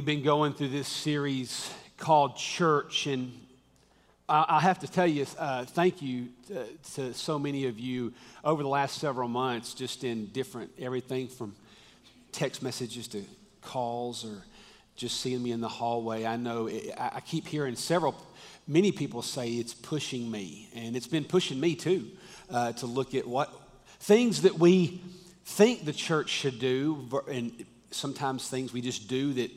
we've been going through this series called Church, and I, have to tell you, uh, thank you to, to, so many of you over the last several months, just in different everything from text messages to calls or just seeing me in the hallway. I know it, I keep hearing several, many people say it's pushing me, and it's been pushing me too uh, to look at what things that we think the church should do, and sometimes things we just do that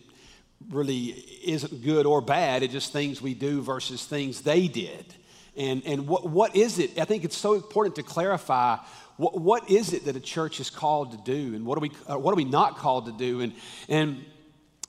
really isn't good or bad. It's just things we do versus things they did. And, and what, what is it? I think it's so important to clarify what, what is it that a church is called to do and what are we, uh, what are we not called to do? And, and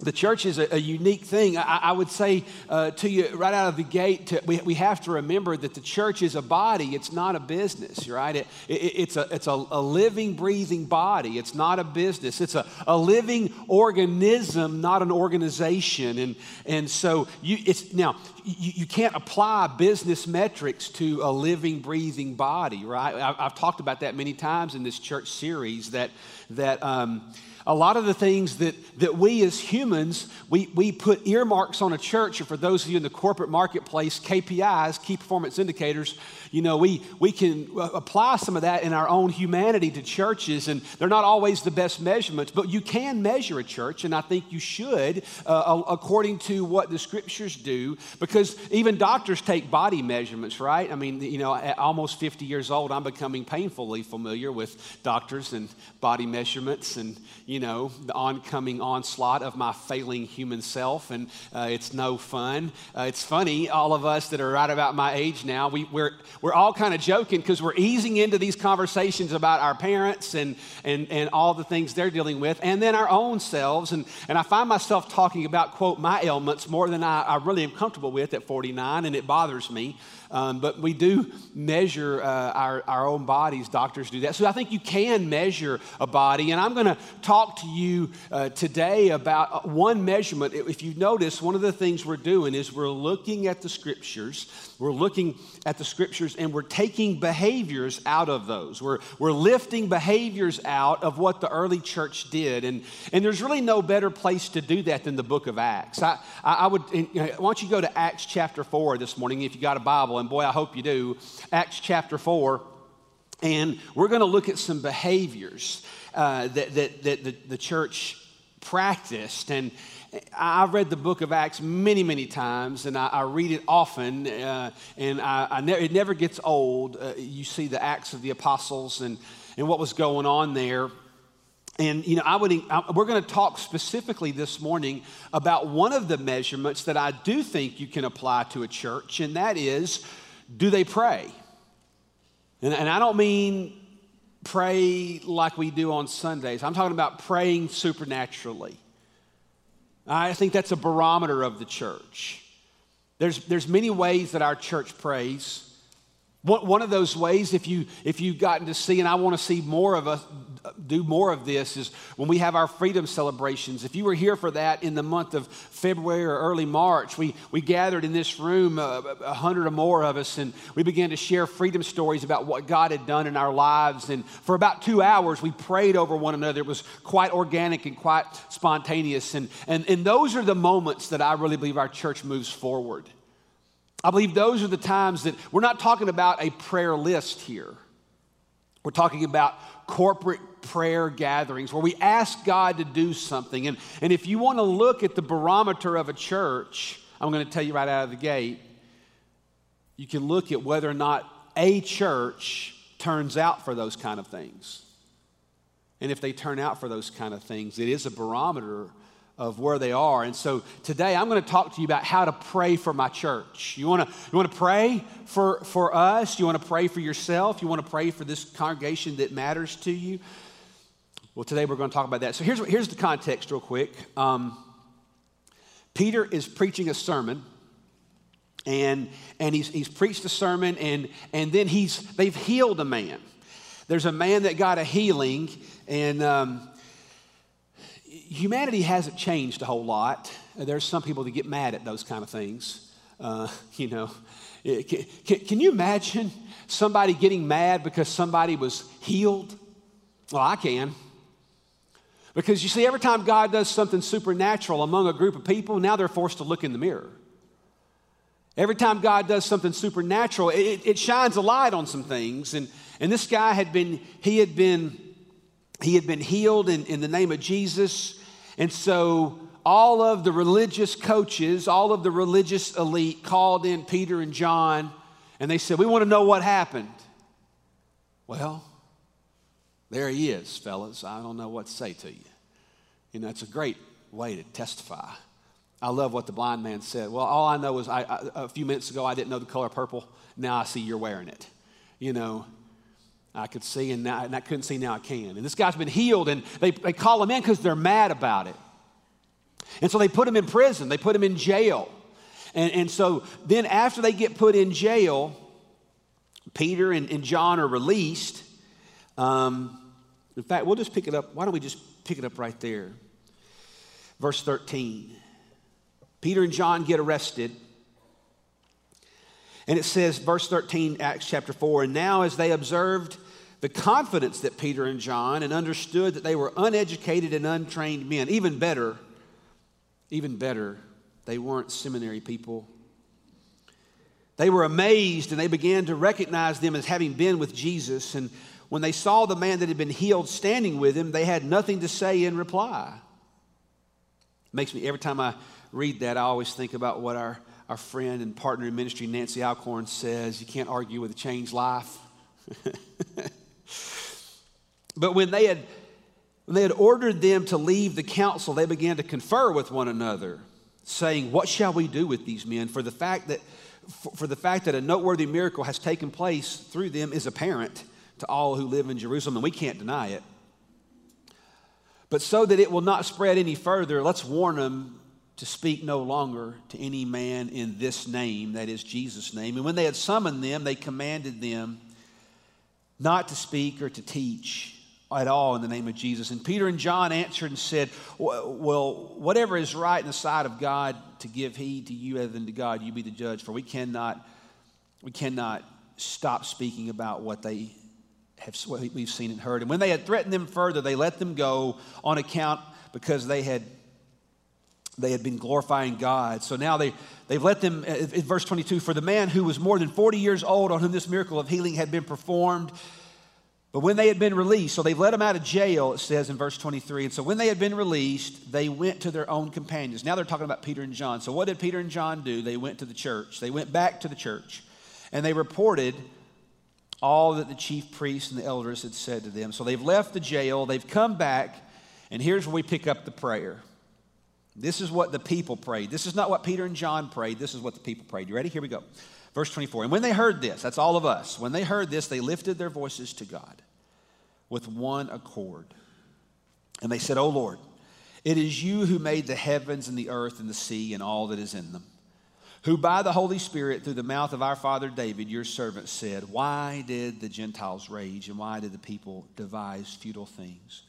the church is a, a unique thing. I, I would say uh, to you right out of the gate, to, we, we have to remember that the church is a body, it's not a business, right? It, it, it's a, it's a, a, living, breathing body, it's not a business. It's a, a living organism, not an organization. And, and so you, it's, now, you, you can't apply business metrics to a living, breathing body, right? I, I've talked about that many times in this church series that, that, um, a lot of the things that, that we as humans, we, we put earmarks on a church, or for those of you in the corporate marketplace, KPIs, key performance indicators, you know, we, we can apply some of that in our own humanity to churches, and they're not always the best measurements, but you can measure a church, and I think you should, uh, according to what the scriptures do, because even doctors take body measurements, right? I mean, you know, at almost 50 years old, I'm becoming painfully familiar with doctors and body measurements and, you know, the oncoming onslaught of my failing human self, and uh, it's no fun. Uh, it's funny, all of us that are right about my age now, we, we're, we're all kind of joking because we're easing into these conversations about our parents and, and, and all the things they're dealing with, and then our own selves. And, and I find myself talking about, quote, my ailments more than I, I really am comfortable with at 49, and it bothers me. Um, but we do measure uh, our, our own bodies. Doctors do that. So I think you can measure a body. And I'm going to talk to you uh, today about uh, one measurement. If you notice, one of the things we're doing is we're looking at the scriptures. We're looking at the scriptures and we're taking behaviors out of those. We're, we're lifting behaviors out of what the early church did. And, and there's really no better place to do that than the book of Acts. I, I, I would, why don't you go to Acts chapter 4 this morning if you got a Bible and boy, I hope you do, Acts chapter 4. And we're going to look at some behaviors uh, that, that, that the, the church practiced. And I've read the book of Acts many, many times, and I, I read it often, uh, and I, I ne- it never gets old. Uh, you see the Acts of the Apostles and, and what was going on there. And, you know, I would, I, we're going to talk specifically this morning about one of the measurements that I do think you can apply to a church, and that is do they pray? And, and I don't mean pray like we do on Sundays, I'm talking about praying supernaturally. I think that's a barometer of the church. There's, there's many ways that our church prays. One of those ways, if you if you've gotten to see, and I want to see more of us do more of this, is when we have our freedom celebrations. If you were here for that in the month of February or early March, we we gathered in this room, uh, a hundred or more of us, and we began to share freedom stories about what God had done in our lives. And for about two hours, we prayed over one another. It was quite organic and quite spontaneous. And and and those are the moments that I really believe our church moves forward. I believe those are the times that we're not talking about a prayer list here. We're talking about corporate prayer gatherings where we ask God to do something. And, and if you want to look at the barometer of a church, I'm going to tell you right out of the gate, you can look at whether or not a church turns out for those kind of things. And if they turn out for those kind of things, it is a barometer of where they are. And so today I'm going to talk to you about how to pray for my church. You want to you want to pray for for us? You want to pray for yourself? You want to pray for this congregation that matters to you? Well, today we're going to talk about that. So here's here's the context, real quick. Um, Peter is preaching a sermon. And, and he's, he's preached a sermon, and, and then he's, they've healed a man. There's a man that got a healing, and um, humanity hasn't changed a whole lot. There's some people that get mad at those kind of things. Uh, you know, can, can, can, you imagine somebody getting mad because somebody was healed? Well, I can. Because you see, every time God does something supernatural among a group of people, now they're forced to look in the mirror. Every time God does something supernatural, it, it shines a light on some things. And, and this guy had been, he had been, he had been healed in, in the name of Jesus. And so all of the religious coaches, all of the religious elite called in Peter and John, and they said, We want to know what happened. Well, there he is, fellas. I don't know what to say to you. You know, it's a great way to testify. I love what the blind man said. Well, all I know is I, I, a few minutes ago I didn't know the color purple. Now I see you're wearing it. You know, I could see and, now, and I couldn't see, now I can. And this guy's been healed, and they, they call him in because they're mad about it. And so they put him in prison, they put him in jail. And, and so then, after they get put in jail, Peter and, and John are released. Um, in fact, we'll just pick it up. Why don't we just pick it up right there? Verse 13. Peter and John get arrested. And it says, verse 13, Acts chapter 4, and now as they observed the confidence that Peter and John and understood that they were uneducated and untrained men, even better, even better, they weren't seminary people. They were amazed and they began to recognize them as having been with Jesus. And when they saw the man that had been healed standing with him, they had nothing to say in reply. It Makes me, every time I read that, I always think about what our, our friend and partner in ministry, Nancy Alcorn, says you can't argue with a changed life. but when they had when they had ordered them to leave the council, they began to confer with one another, saying, What shall we do with these men? For the fact that, for the fact that a noteworthy miracle has taken place through them is apparent to all who live in Jerusalem, and we can't deny it. But so that it will not spread any further, let's warn them to speak no longer to any man in this name, that is Jesus' name. And when they had summoned them, they commanded them not to speak or to teach at all in the name of Jesus. And Peter and John answered and said, Well, whatever is right in the sight of God to give heed to you other than to God, you be the judge. For we cannot, we cannot stop speaking about what they have what we've seen and heard. And when they had threatened them further, they let them go on account because they had they had been glorifying God. So now they, they've let them, uh, in verse 22, for the man who was more than 40 years old on whom this miracle of healing had been performed. But when they had been released, so they've let him out of jail, it says in verse 23. And so when they had been released, they went to their own companions. Now they're talking about Peter and John. So what did Peter and John do? They went to the church. They went back to the church and they reported all that the chief priests and the elders had said to them. So they've left the jail, they've come back, and here's where we pick up the prayer. This is what the people prayed. This is not what Peter and John prayed. This is what the people prayed. You ready? Here we go. Verse 24. And when they heard this, that's all of us, when they heard this, they lifted their voices to God with one accord. And they said, O Lord, it is you who made the heavens and the earth and the sea and all that is in them, who by the Holy Spirit, through the mouth of our father David, your servant, said, Why did the Gentiles rage and why did the people devise futile things?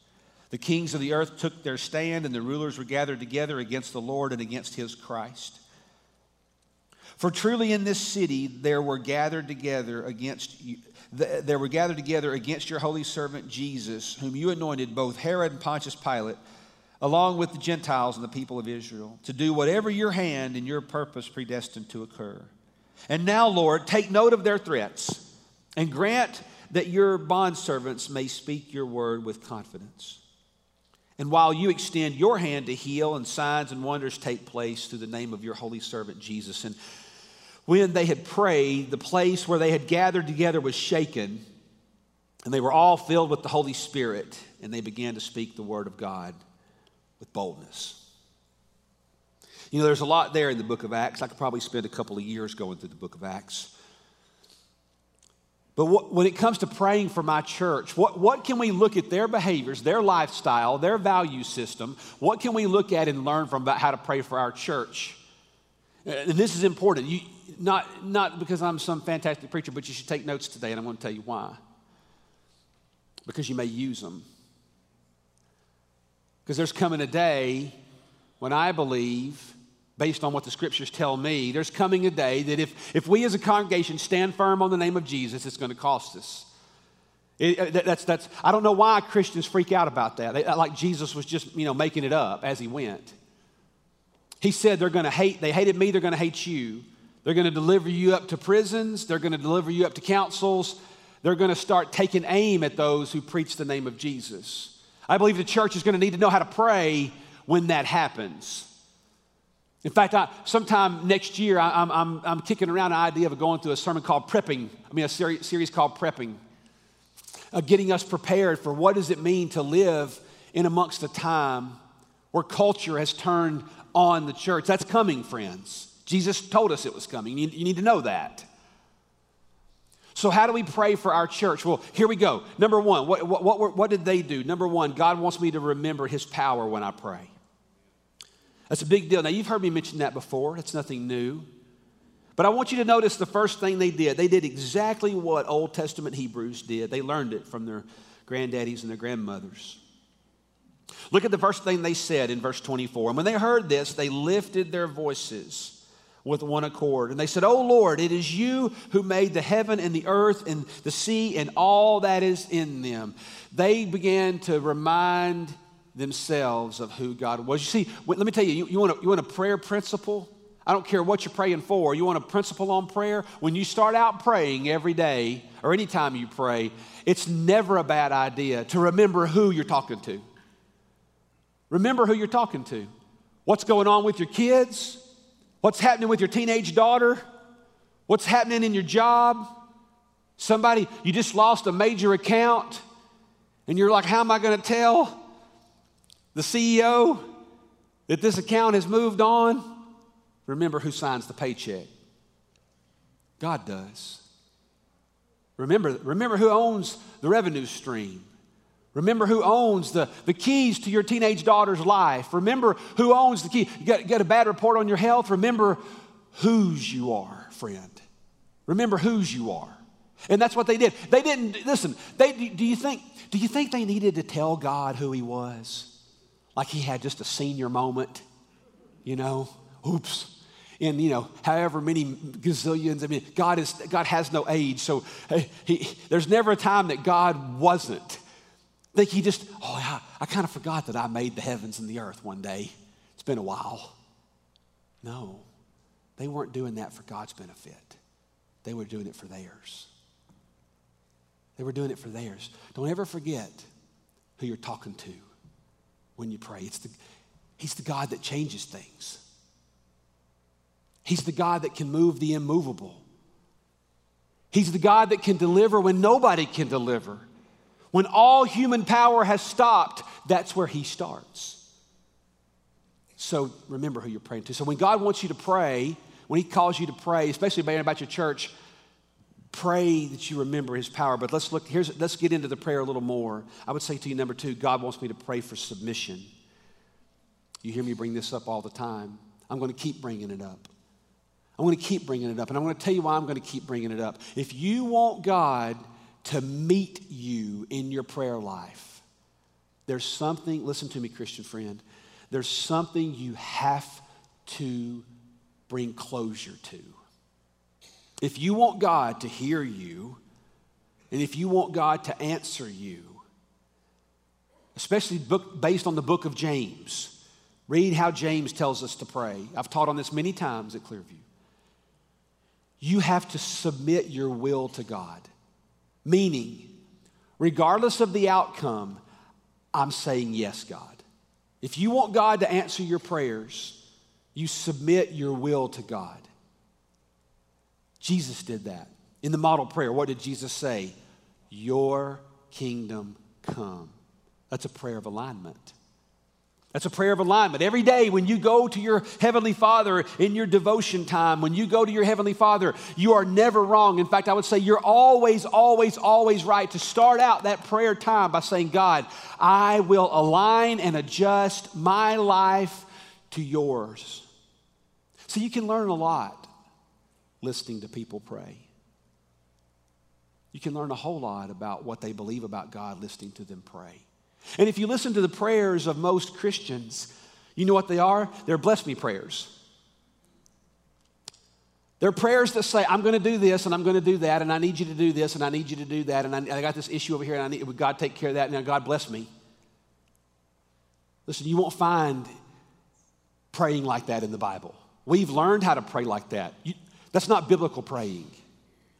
The kings of the earth took their stand, and the rulers were gathered together against the Lord and against his Christ. For truly in this city there were gathered together against you, there were gathered together against your holy servant Jesus, whom you anointed, both Herod and Pontius Pilate, along with the Gentiles and the people of Israel, to do whatever your hand and your purpose predestined to occur. And now, Lord, take note of their threats and grant that your bondservants may speak your word with confidence. And while you extend your hand to heal and signs and wonders take place through the name of your holy servant Jesus. And when they had prayed, the place where they had gathered together was shaken, and they were all filled with the Holy Spirit, and they began to speak the word of God with boldness. You know, there's a lot there in the book of Acts. I could probably spend a couple of years going through the book of Acts. But what, when it comes to praying for my church, what, what can we look at their behaviors, their lifestyle, their value system? What can we look at and learn from about how to pray for our church? And this is important. You, not, not because I'm some fantastic preacher, but you should take notes today, and I'm going to tell you why. Because you may use them. Because there's coming a day when I believe based on what the scriptures tell me, there's coming a day that if, if we as a congregation stand firm on the name of Jesus, it's going to cost us. It, uh, that's, that's, I don't know why Christians freak out about that. They, like Jesus was just, you know, making it up as he went. He said they're going to hate, they hated me, they're going to hate you. They're going to deliver you up to prisons, they're going to deliver you up to councils. They're going to start taking aim at those who preach the name of Jesus. I believe the church is going to need to know how to pray when that happens. In fact, I, sometime next year, I, am I'm, I'm kicking around an idea of going through a sermon called Prepping. I mean, a seri- series called Prepping, uh, getting us prepared for what does it mean to live in amongst a time where culture has turned on the church. That's coming, friends. Jesus told us it was coming. You, you need to know that. So, how do we pray for our church? Well, here we go. Number one, what, what, what, what did they do? Number one, God wants me to remember his power when I pray. That's a big deal. Now, you've heard me mention that before, it's nothing new. But I want you to notice the first thing they did. They did exactly what Old Testament Hebrews did, they learned it from their granddaddies and their grandmothers. Look at the first thing they said in verse 24. And when they heard this, they lifted their voices with one accord. And they said, Oh Lord, it is you who made the heaven and the earth and the sea and all that is in them. They began to remind themselves of who God was. You see, let me tell you, you, you, want, a, you want a prayer principle? I don't care what you're praying for. You want a principle on prayer? When you start out praying every day or anytime you pray, it's never a bad idea to remember who you're talking to. Remember who you're talking to. What's going on with your kids? What's happening with your teenage daughter? What's happening in your job? Somebody, you just lost a major account, and you're like, How am I going to tell the CEO that this account has moved on? Remember who signs the paycheck. God does. Remember, remember who owns the revenue stream. Remember who owns the, the keys to your teenage daughter's life. Remember who owns the key. You got, got a bad report on your health? Remember whose you are, friend. Remember whose you are. And that's what they did. They didn't, listen, they, do, you think, do you think they needed to tell God who he was? Like he had just a senior moment, you know? Oops And you know however many gazillions i mean god is god has no age so he, there's never a time that god wasn't think he just, oh, yeah, I kind of forgot that I made the heavens and the earth one day. It's been a while. No, they weren't doing that for God's benefit, they were doing it for theirs. They were doing it for theirs. Don't ever forget who you're talking to when you pray. It's the, he's the God that changes things. He's the God that can move the immovable. He's the God that can deliver when nobody can deliver. When all human power has stopped, that's where he starts. So remember who you're praying to. So when God wants you to pray, when he calls you to pray, especially about your church, pray that you remember his power. But let's look, here's, let's get into the prayer a little more. I would say to you, number two, God wants me to pray for submission. You hear me bring this up all the time. I'm going to keep bringing it up. I'm going to keep bringing it up. And I'm going to tell you why I'm going to keep bringing it up. If you want God to meet you in your prayer life. There's something, listen to me, Christian friend, there's something you have to bring closure to. If you want God to hear you, and if you want God to answer you, especially book, based on the book of James, read how James tells us to pray. I've taught on this many times at Clearview. You have to submit your will to God. Meaning, regardless of the outcome, I'm saying yes, God. If you want God to answer your prayers, you submit your will to God. Jesus did that. In the model prayer, what did Jesus say? Your kingdom come. That's a prayer of alignment. That's a prayer of alignment. Every day when you go to your Heavenly Father in your devotion time, when you go to your Heavenly Father, you are never wrong. In fact, I would say you're always, always, always right to start out that prayer time by saying, God, I will align and adjust my life to yours. So you can learn a lot listening to people pray. You can learn a whole lot about what they believe about God listening to them pray. And if you listen to the prayers of most Christians, you know what they are? They're bless me prayers. They're prayers that say, I'm going to do this and I'm going to do that, and I need you to do this and I need you to do that, and I, I got this issue over here and I need, would God take care of that, now God bless me. Listen, you won't find praying like that in the Bible. We've learned how to pray like that. You, that's not biblical praying.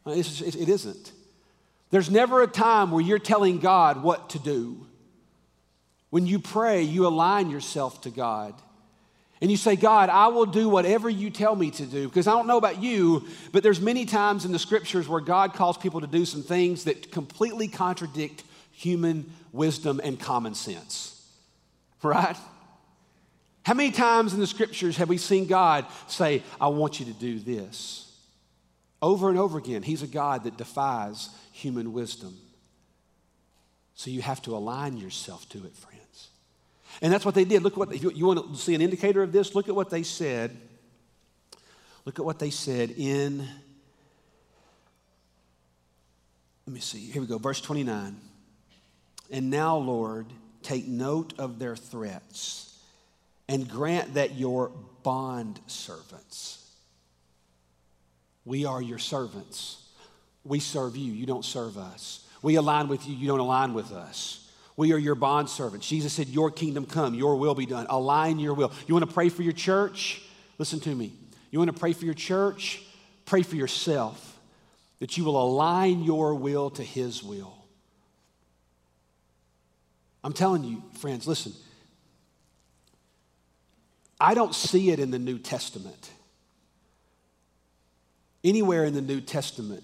Uh, it's, it isn't. There's never a time where you're telling God what to do. When you pray, you align yourself to God. And you say, God, I will do whatever you tell me to do. Because I don't know about you, but there's many times in the scriptures where God calls people to do some things that completely contradict human wisdom and common sense. Right? How many times in the scriptures have we seen God say, I want you to do this? Over and over again, He's a God that defies human wisdom. So you have to align yourself to it, friends. And that's what they did. Look at what, you want to see an indicator of this, look at what they said. Look at what they said in, let me see, here we go, verse 29. And now, Lord, take note of their threats and grant that your bond servants, we are your servants. We serve you, you don't serve us. We align with you, you don't align with us. We are your bond servants. Jesus said, Your kingdom come, your will be done. Align your will. You want to pray for your church? Listen to me. You want to pray for your church? Pray for yourself that you will align your will to His will. I'm telling you, friends, listen. I don't see it in the New Testament. Anywhere in the New Testament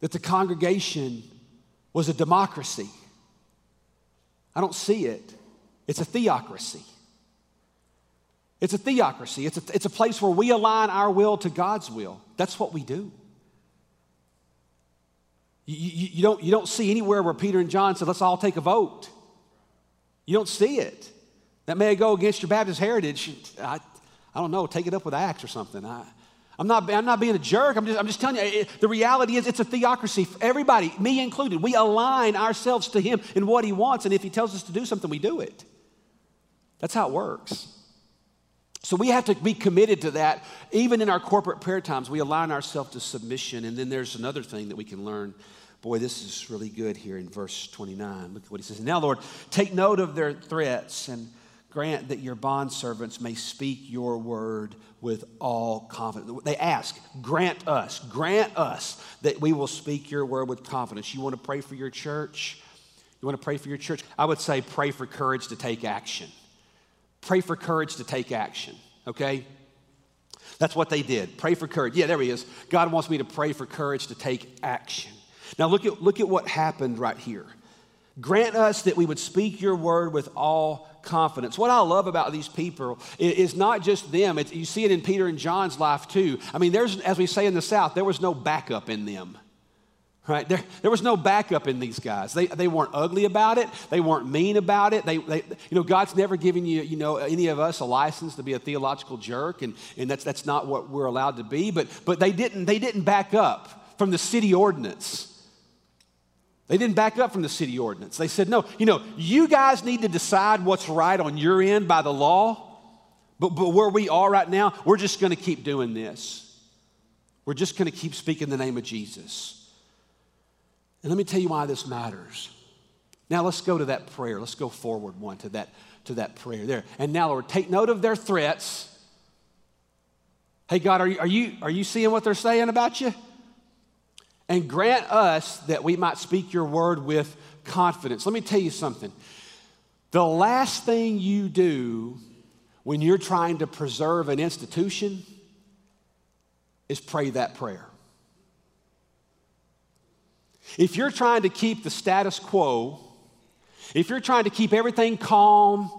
that the congregation was a democracy. I don't see it. It's a theocracy. It's a theocracy. It's a, it's a place where we align our will to God's will. That's what we do. You, you, you, don't, you don't see anywhere where Peter and John said, let's all take a vote. You don't see it. That may go against your Baptist heritage. I, I don't know, take it up with Acts or something. I, I'm not, I'm not being a jerk. I'm just, I'm just telling you, it, the reality is it's a theocracy. Everybody, me included, we align ourselves to Him in what He wants. And if He tells us to do something, we do it. That's how it works. So we have to be committed to that. Even in our corporate prayer times, we align ourselves to submission. And then there's another thing that we can learn. Boy, this is really good here in verse 29. Look at what he says. Now, Lord, take note of their threats and grant that your bondservants may speak your word with all confidence. They ask, grant us, grant us that we will speak your word with confidence. You want to pray for your church? You want to pray for your church? I would say pray for courage to take action. Pray for courage to take action, okay? That's what they did. Pray for courage. Yeah, there he is. God wants me to pray for courage to take action. Now look at, look at what happened right here. Grant us that we would speak your word with all confidence. What I love about these people is not just them, it's, you see it in Peter and John's life too. I mean, there's, as we say in the South, there was no backup in them. Right? There, there was no backup in these guys. They, they weren't ugly about it. They weren't mean about it. They, they, you know, God's never given you, you know, any of us a license to be a theological jerk, and, and that's, that's not what we're allowed to be. But, but they, didn't, they didn't back up from the city ordinance. They didn't back up from the city ordinance. They said, no, you know, you guys need to decide what's right on your end by the law, but, but where we are right now, we're just going to keep doing this. We're just going to keep speaking the name of Jesus. And let me tell you why this matters. Now let's go to that prayer. Let's go forward one to that, to that prayer there. And now, Lord, take note of their threats. Hey, God, are you, are you, are you seeing what they're saying about you? And grant us that we might speak your word with confidence. Let me tell you something. The last thing you do when you're trying to preserve an institution is pray that prayer. If you're trying to keep the status quo, if you're trying to keep everything calm,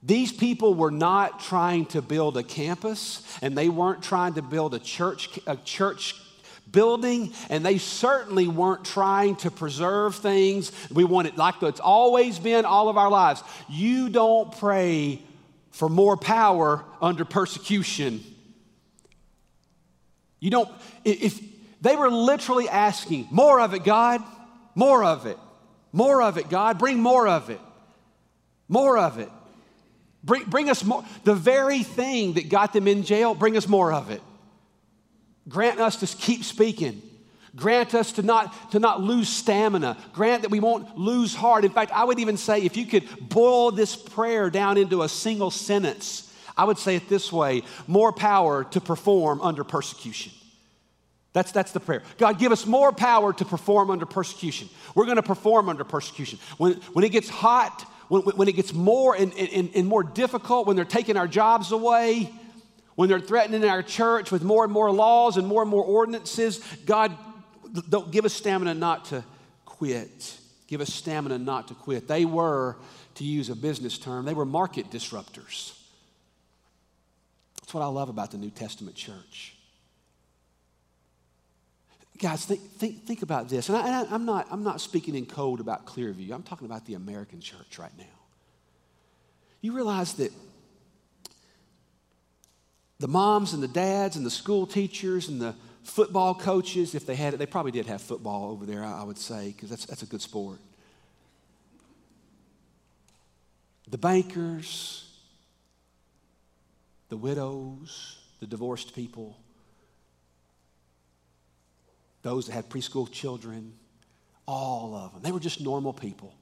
these people were not trying to build a campus and they weren't trying to build a church, a church building, and they certainly weren't trying to preserve things. We want it like it's always been all of our lives. You don't pray for more power under persecution. You don't, if they were literally asking, more of it, God, more of it, more of it, God, bring more of it, more of it. Bring, bring us more. The very thing that got them in jail, bring us more of it. Grant us to keep speaking. Grant us to not, to not lose stamina. Grant that we won't lose heart. In fact, I would even say if you could boil this prayer down into a single sentence, I would say it this way more power to perform under persecution. That's, that's the prayer. God, give us more power to perform under persecution. We're going to perform under persecution. When, when it gets hot, when, when it gets more and, and, and more difficult, when they're taking our jobs away, when they're threatening our church with more and more laws and more and more ordinances, God, don't give us stamina not to quit. Give us stamina not to quit. They were, to use a business term, they were market disruptors. That's what I love about the New Testament church. Guys, think, think, think about this. And I, am not, I'm not speaking in code about Clearview, I'm talking about the American church right now. You realize that the moms and the dads and the school teachers and the football coaches, if they had it, they probably did have football over there, I would say, because that's, that's a good sport. The bankers, the widows, the divorced people, those that had preschool children, all of them. They were just normal people.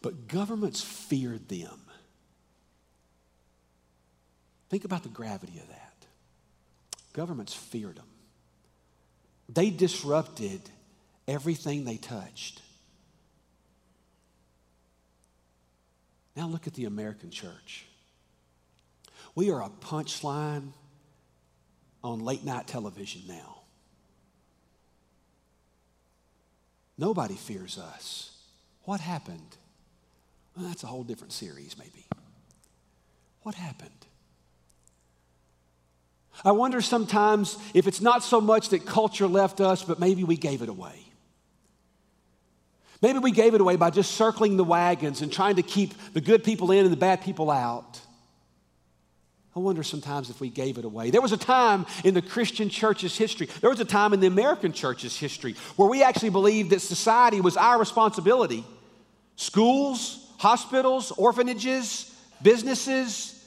But governments feared them. Think about the gravity of that. Governments feared them. They disrupted everything they touched. Now look at the American church. We are a punchline on late night television now. Nobody fears us. What happened? Well, that's a whole different series, maybe. What happened? I wonder sometimes if it's not so much that culture left us, but maybe we gave it away. Maybe we gave it away by just circling the wagons and trying to keep the good people in and the bad people out. I wonder sometimes if we gave it away. There was a time in the Christian church's history, there was a time in the American church's history where we actually believed that society was our responsibility. Schools, hospitals, orphanages, businesses.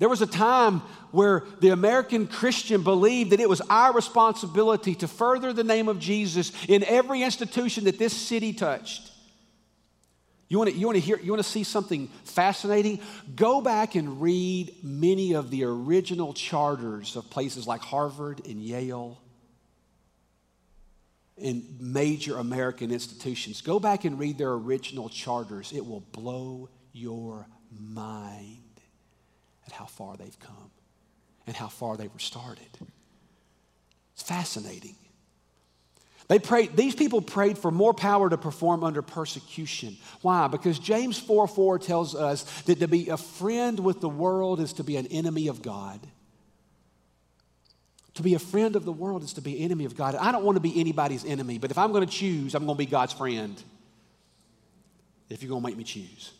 There was a time where the American Christian believed that it was our responsibility to further the name of Jesus in every institution that this city touched. You want to you want to hear you want to see something fascinating? Go back and read many of the original charters of places like Harvard and Yale and major American institutions. Go back and read their original charters. It will blow your mind at how far they've come and how far they were started. It's fascinating. They prayed, these people prayed for more power to perform under persecution. Why? Because James 4 4 tells us that to be a friend with the world is to be an enemy of God. To be a friend of the world is to be enemy of God. I don't want to be anybody's enemy, but if I'm going to choose, I'm going to be God's friend. If you're going to make me choose.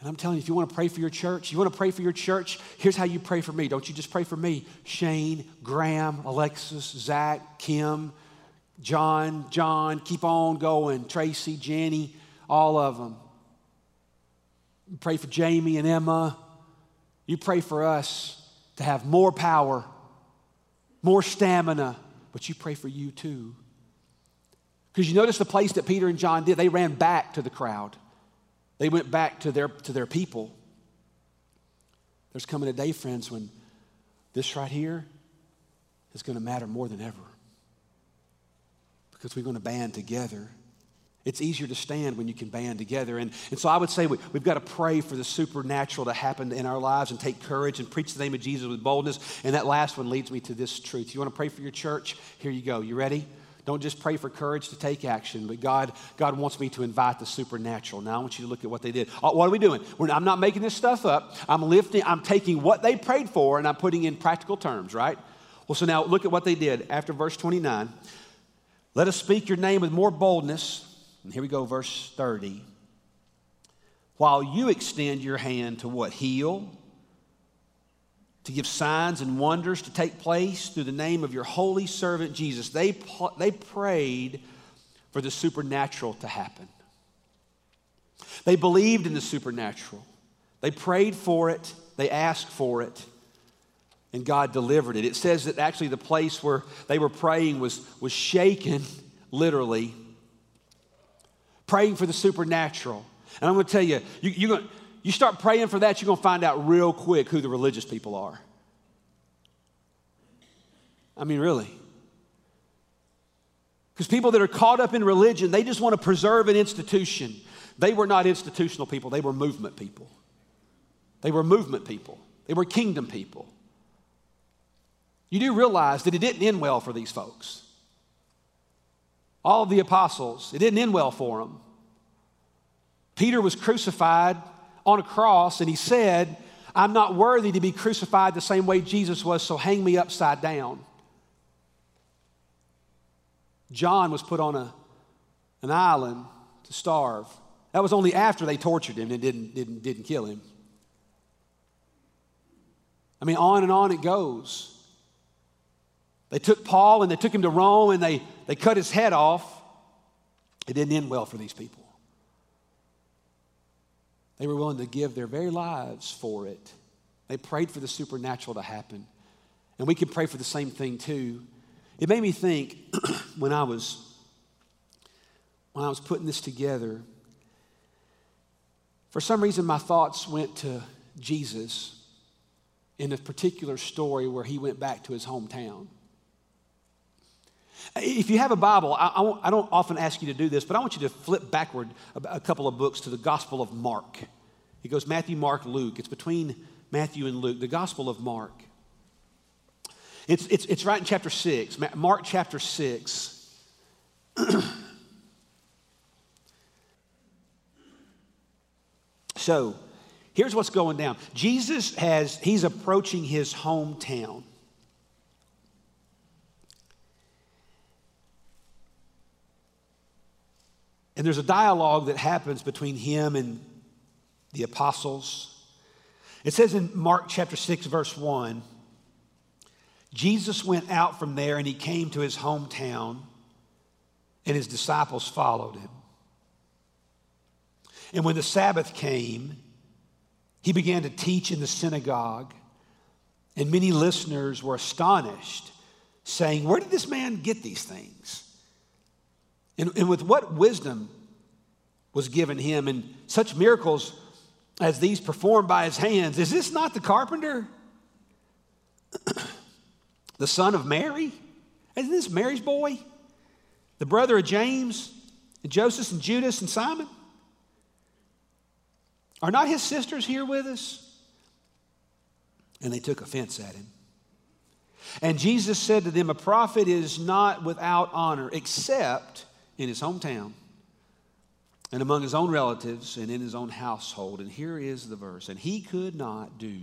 And I'm telling you, if you want to pray for your church, you want to pray for your church, here's how you pray for me. Don't you just pray for me. Shane, Graham, Alexis, Zach, Kim, John, John, keep on going. Tracy, Jenny, all of them. pray for Jamie and Emma. You pray for us to have more power, more stamina, but you pray for you too. Because you notice the place that Peter and John did, they ran back to the crowd. They went back to their, to their people. There's coming a day, friends, when this right here is going to matter more than ever because we're going to band together. It's easier to stand when you can band together. And, and so I would say we, we've got to pray for the supernatural to happen in our lives and take courage and preach the name of Jesus with boldness. And that last one leads me to this truth. You want to pray for your church? Here you go. You ready? Don't just pray for courage to take action, but God, God wants me to invite the supernatural. Now I want you to look at what they did. Uh, what are we doing? I'm not making this stuff up. I'm lifting, I'm taking what they prayed for and I'm putting in practical terms, right? Well, so now look at what they did after verse 29. Let us speak your name with more boldness. And here we go, verse 30. While you extend your hand to what? Heal, to give signs and wonders to take place through the name of your holy servant Jesus. They, they prayed for the supernatural to happen. They believed in the supernatural. They prayed for it, they asked for it, and God delivered it. It says that actually the place where they were praying was, was shaken, literally, praying for the supernatural. And I'm going to tell you, you, you're going you start praying for that, you're going to find out real quick who the religious people are. I mean, really. Because people that are caught up in religion, they just want to preserve an institution. They were not institutional people, they were movement people. They were movement people, they were kingdom people. You do realize that it didn't end well for these folks. All of the apostles, it didn't end well for them. Peter was crucified on a cross, and he said, I'm not worthy to be crucified the same way Jesus was, so hang me upside down. John was put on a, an island to starve. That was only after they tortured him and didn't, didn't, didn't kill him. I mean, on and on it goes. They took Paul and they took him to Rome and they, they cut his head off. It didn't end well for these people. They were willing to give their very lives for it. They prayed for the supernatural to happen. And we can pray for the same thing too. It made me think when I was when I was putting this together. For some reason, my thoughts went to Jesus in a particular story where he went back to his hometown. If you have a Bible, I, I, don't often ask you to do this, but I want you to flip backward a, couple of books to the Gospel of Mark. It goes Matthew, Mark, Luke. It's between Matthew and Luke, the Gospel of Mark. It's, it's, it's right in chapter 6, Mark chapter 6. so, here's what's going down Jesus has, he's approaching his hometown. And there's a dialogue that happens between him and the apostles. It says in Mark chapter 6, verse 1 Jesus went out from there and he came to his hometown, and his disciples followed him. And when the Sabbath came, he began to teach in the synagogue, and many listeners were astonished, saying, Where did this man get these things? And, and with what wisdom was given him, and such miracles as these performed by his hands? Is this not the carpenter? the son of Mary? Isn't this Mary's boy? The brother of James and Joseph and Judas and Simon? Are not his sisters here with us? And they took offense at him. And Jesus said to them, A prophet is not without honor except in his hometown and among his own relatives and in his own household. And here is the verse. And he could not do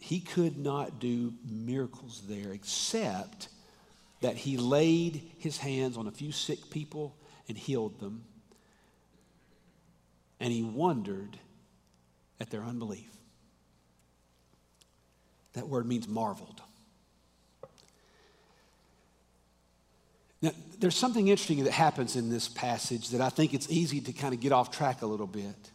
he could not do miracles there except that he laid his hands on a few sick people and healed them. And he wondered at their unbelief. That word means marveled. Now, there's something interesting that happens in this passage that I think it's easy to kind of get off track a little bit.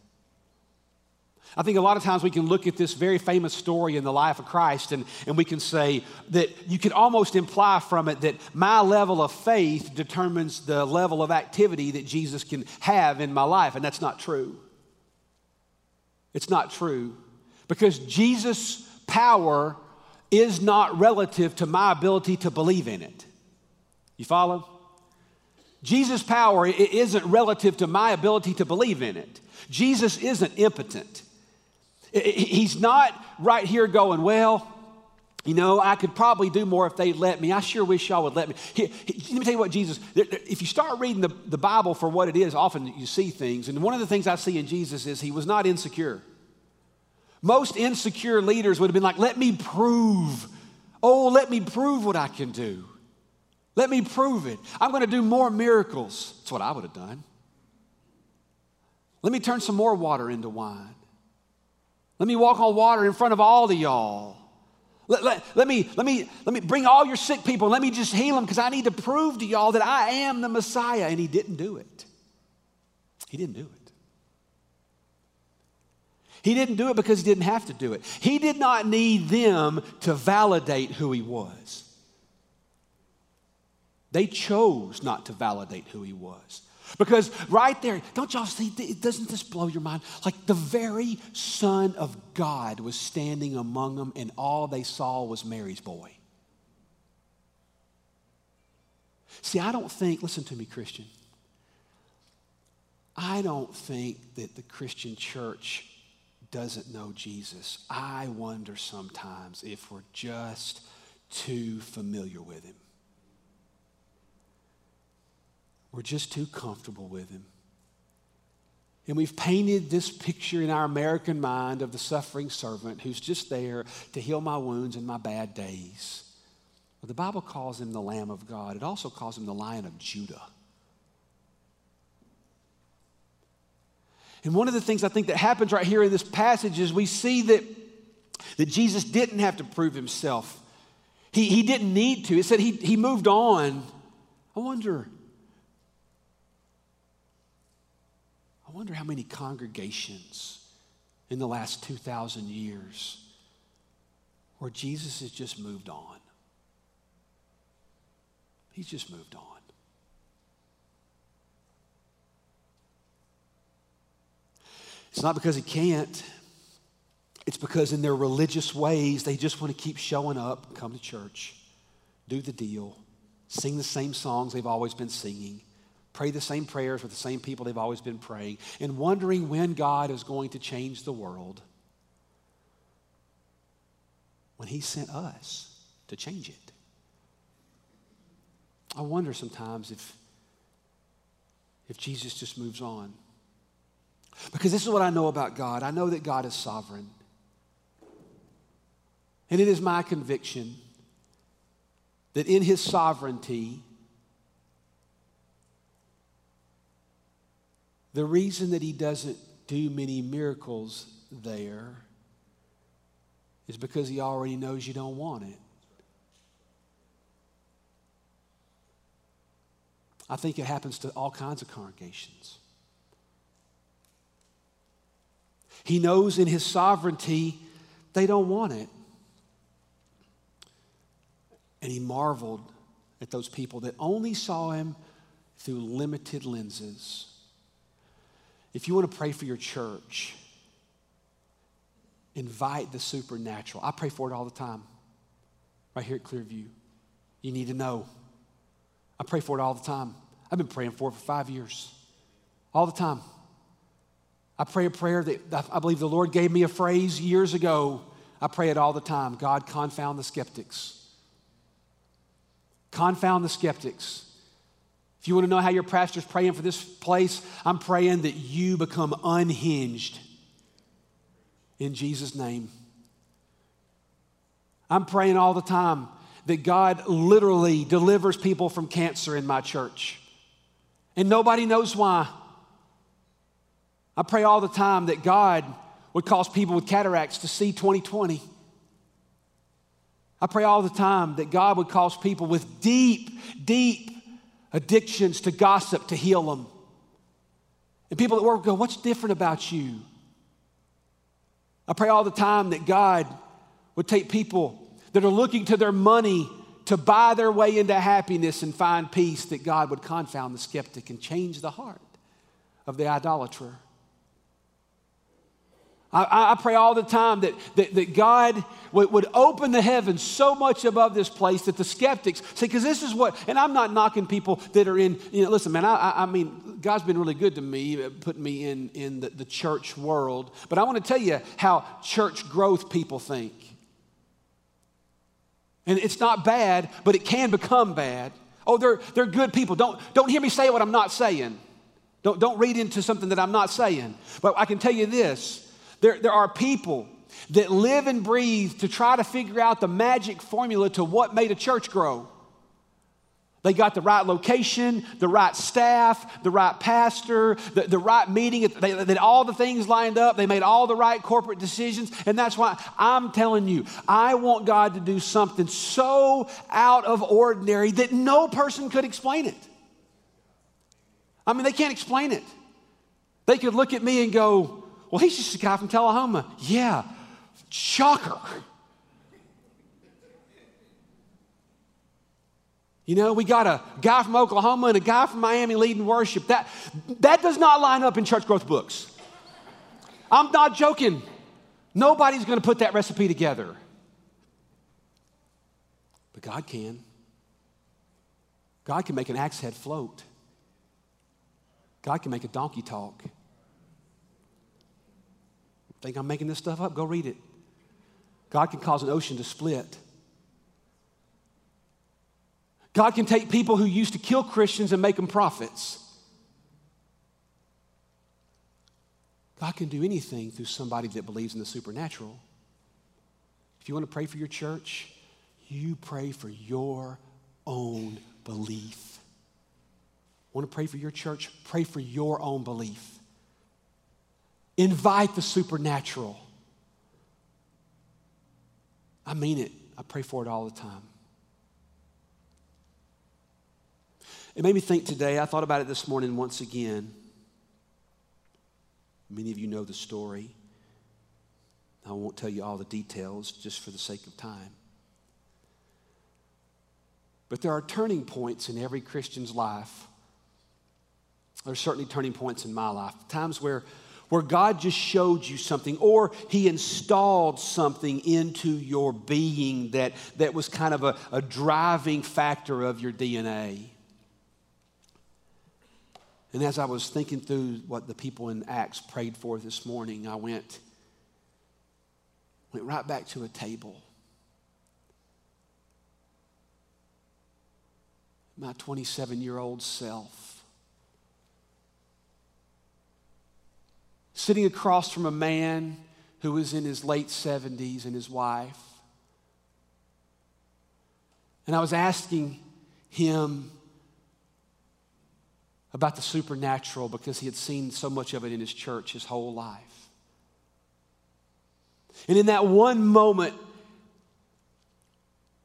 I think a lot of times we can look at this very famous story in the life of Christ and, and we can say that you can almost imply from it that my level of faith determines the level of activity that Jesus can have in my life. And that's not true. It's not true because Jesus' power is not relative to my ability to believe in it. You follow? Jesus' power isn't relative to my ability to believe in it. Jesus isn't impotent. He's not right here going, well, you know, I could probably do more if they'd let me. I sure wish y'all would let me. let me tell you what, Jesus, if you start reading the, the Bible for what it is, often you see things. And one of the things I see in Jesus is he was not insecure. Most insecure leaders would have been like, let me prove. Oh, let me prove what I can do. Let me prove it. I'm going to do more miracles. That's what I would have done. Let me turn some more water into wine. Let me walk on water in front of all of y'all. Let, let, let, me, let, me, let me bring all your sick people. Let me just heal them because I need to prove to y'all that I am the Messiah. And he didn't do it. He didn't do it. He didn't do it because he didn't have to do it. He did not need them to validate who he was. They chose not to validate who he was. Because right there, don't y'all see, doesn't this blow your mind? Like the very Son of God was standing among them, and all they saw was Mary's boy. See, I don't think, listen to me, Christian. I don't think that the Christian church doesn't know Jesus. I wonder sometimes if we're just too familiar with him. We're just too comfortable with him. And we've painted this picture in our American mind of the suffering servant who's just there to heal my wounds and my bad days. Well, the Bible calls him the Lamb of God, it also calls him the Lion of Judah. And one of the things I think that happens right here in this passage is we see that, that Jesus didn't have to prove himself. He, he didn't need to. It said he, he moved on. I wonder, I wonder how many congregations in the last 2,000 years where Jesus has just moved on. He's just moved on. It's not because he can't. It's because in their religious ways, they just want to keep showing up, come to church, do the deal, sing the same songs they've always been singing, pray the same prayers with the same people they've always been praying, and wondering when God is going to change the world when He sent us to change it. I wonder sometimes if, if Jesus just moves on. Because this is what I know about God I know that God is sovereign. And it is my conviction that in His sovereignty, The reason that he doesn't do many miracles there is because he already knows you don't want it. I think it happens to all kinds of congregations. He knows in his sovereignty they don't want it. And he marveled at those people that only saw him through limited lenses. If you want to pray for your church, invite the supernatural. I pray for it all the time, right here at Clearview. You need to know. I pray for it all the time. I've been praying for it for five years, all the time. I pray a prayer that I believe the Lord gave me a phrase years ago. I pray it all the time God, confound the skeptics. Confound the skeptics. If you want to know how your pastor's praying for this place, I'm praying that you become unhinged in Jesus' name. I'm praying all the time that God literally delivers people from cancer in my church. And nobody knows why. I pray all the time that God would cause people with cataracts to see 2020. I pray all the time that God would cause people with deep, deep addictions to gossip to heal them. And people at work go, What's different about you? I pray all the time that God would take people that are looking to their money to buy their way into happiness and find peace, that God would confound the skeptic and change the heart of the idolater. I, I, pray all the time that, that, that God would, would, open the heavens so much above this place that the skeptics see, because this is what, and I'm not knocking people that are in, you know, listen, man, I, I mean, God's been really good to me, uh, putting me in, in the, the church world. But I want to tell you how church growth people think. And it's not bad, but it can become bad. Oh, they're, they're good people. Don't, don't hear me say what I'm not saying. Don't, don't read into something that I'm not saying. But I can tell you this there, there are people that live and breathe to try to figure out the magic formula to what made a church grow. They got the right location, the right staff, the right pastor, the, the right meeting. They, they, all the things lined up. They made all the right corporate decisions. And that's why I'm telling you, I want God to do something so out of ordinary that no person could explain it. I mean, they can't explain it. They could look at me and go, Well, he's just a guy from Tullahoma. Yeah, shocker. You know, we got a guy from Oklahoma and a guy from Miami leading worship. That, that does not line up in church growth books. I'm not joking. Nobody's going to put that recipe together. But God can. God can make an axe head float. God can make a donkey talk. Think I'm making this stuff up? Go read it. God can cause an ocean to split. God can take people who used to kill Christians and make them prophets. God can do anything through somebody that believes in the supernatural. If you want to pray for your church, you pray for your own belief. Want to pray for your church? Pray for your own belief. Invite the supernatural. I mean it. I pray for it all the time. It made me think today, I thought about it this morning once again. Many of you know the story. I won't tell you all the details just for the sake of time. But there are turning points in every Christian's life. There are certainly turning points in my life. Times where, where God just showed you something, or He installed something into your being that, that was kind of a, a driving factor of your DNA. And as I was thinking through what the people in Acts prayed for this morning, I went, went right back to a table. My 27 year old self. Sitting across from a man who was in his late 70s and his wife. And I was asking him, about the supernatural because he had seen so much of it in his church his whole life. And in that one moment,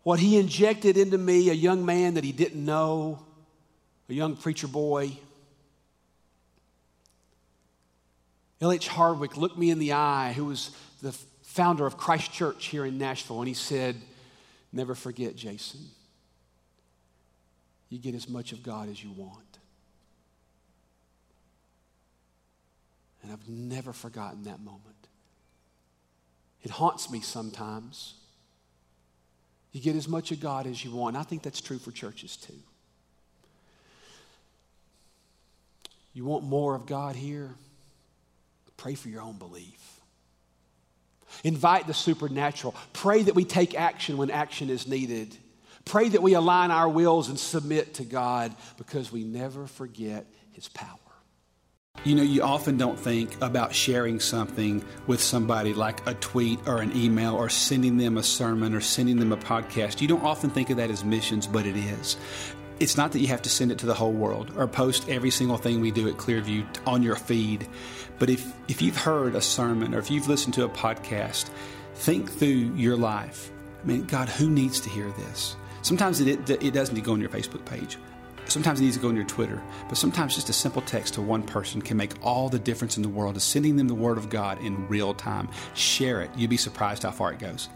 what he injected into me, a young man that he didn't know, a young preacher boy, L.H. Hardwick looked me in the eye, who was the founder of Christ Church here in Nashville, and he said, Never forget, Jason. You get as much of God as you want. And I've never forgotten that moment. It haunts me sometimes. You get as much of God as you want. I think that's true for churches too. You want more of God here? Pray for your own belief. Invite the supernatural. Pray that we take action when action is needed. Pray that we align our wills and submit to God because we never forget His power. You know, you often don't think about sharing something with somebody like a tweet or an email or sending them a sermon or sending them a podcast. You don't often think of that as missions, but it is. It's not that you have to send it to the whole world or post every single thing we do at Clearview on your feed. But if, if you've heard a sermon or if you've listened to a podcast, think through your life. I mean, God, who needs to hear this? Sometimes it, it, doesn't need to go on your Facebook page. Sometimes it needs to go on your Twitter, but sometimes just a simple text to one person can make all the difference in the world. Is sending them the Word of God in real time. Share it. You'd be surprised how far it goes.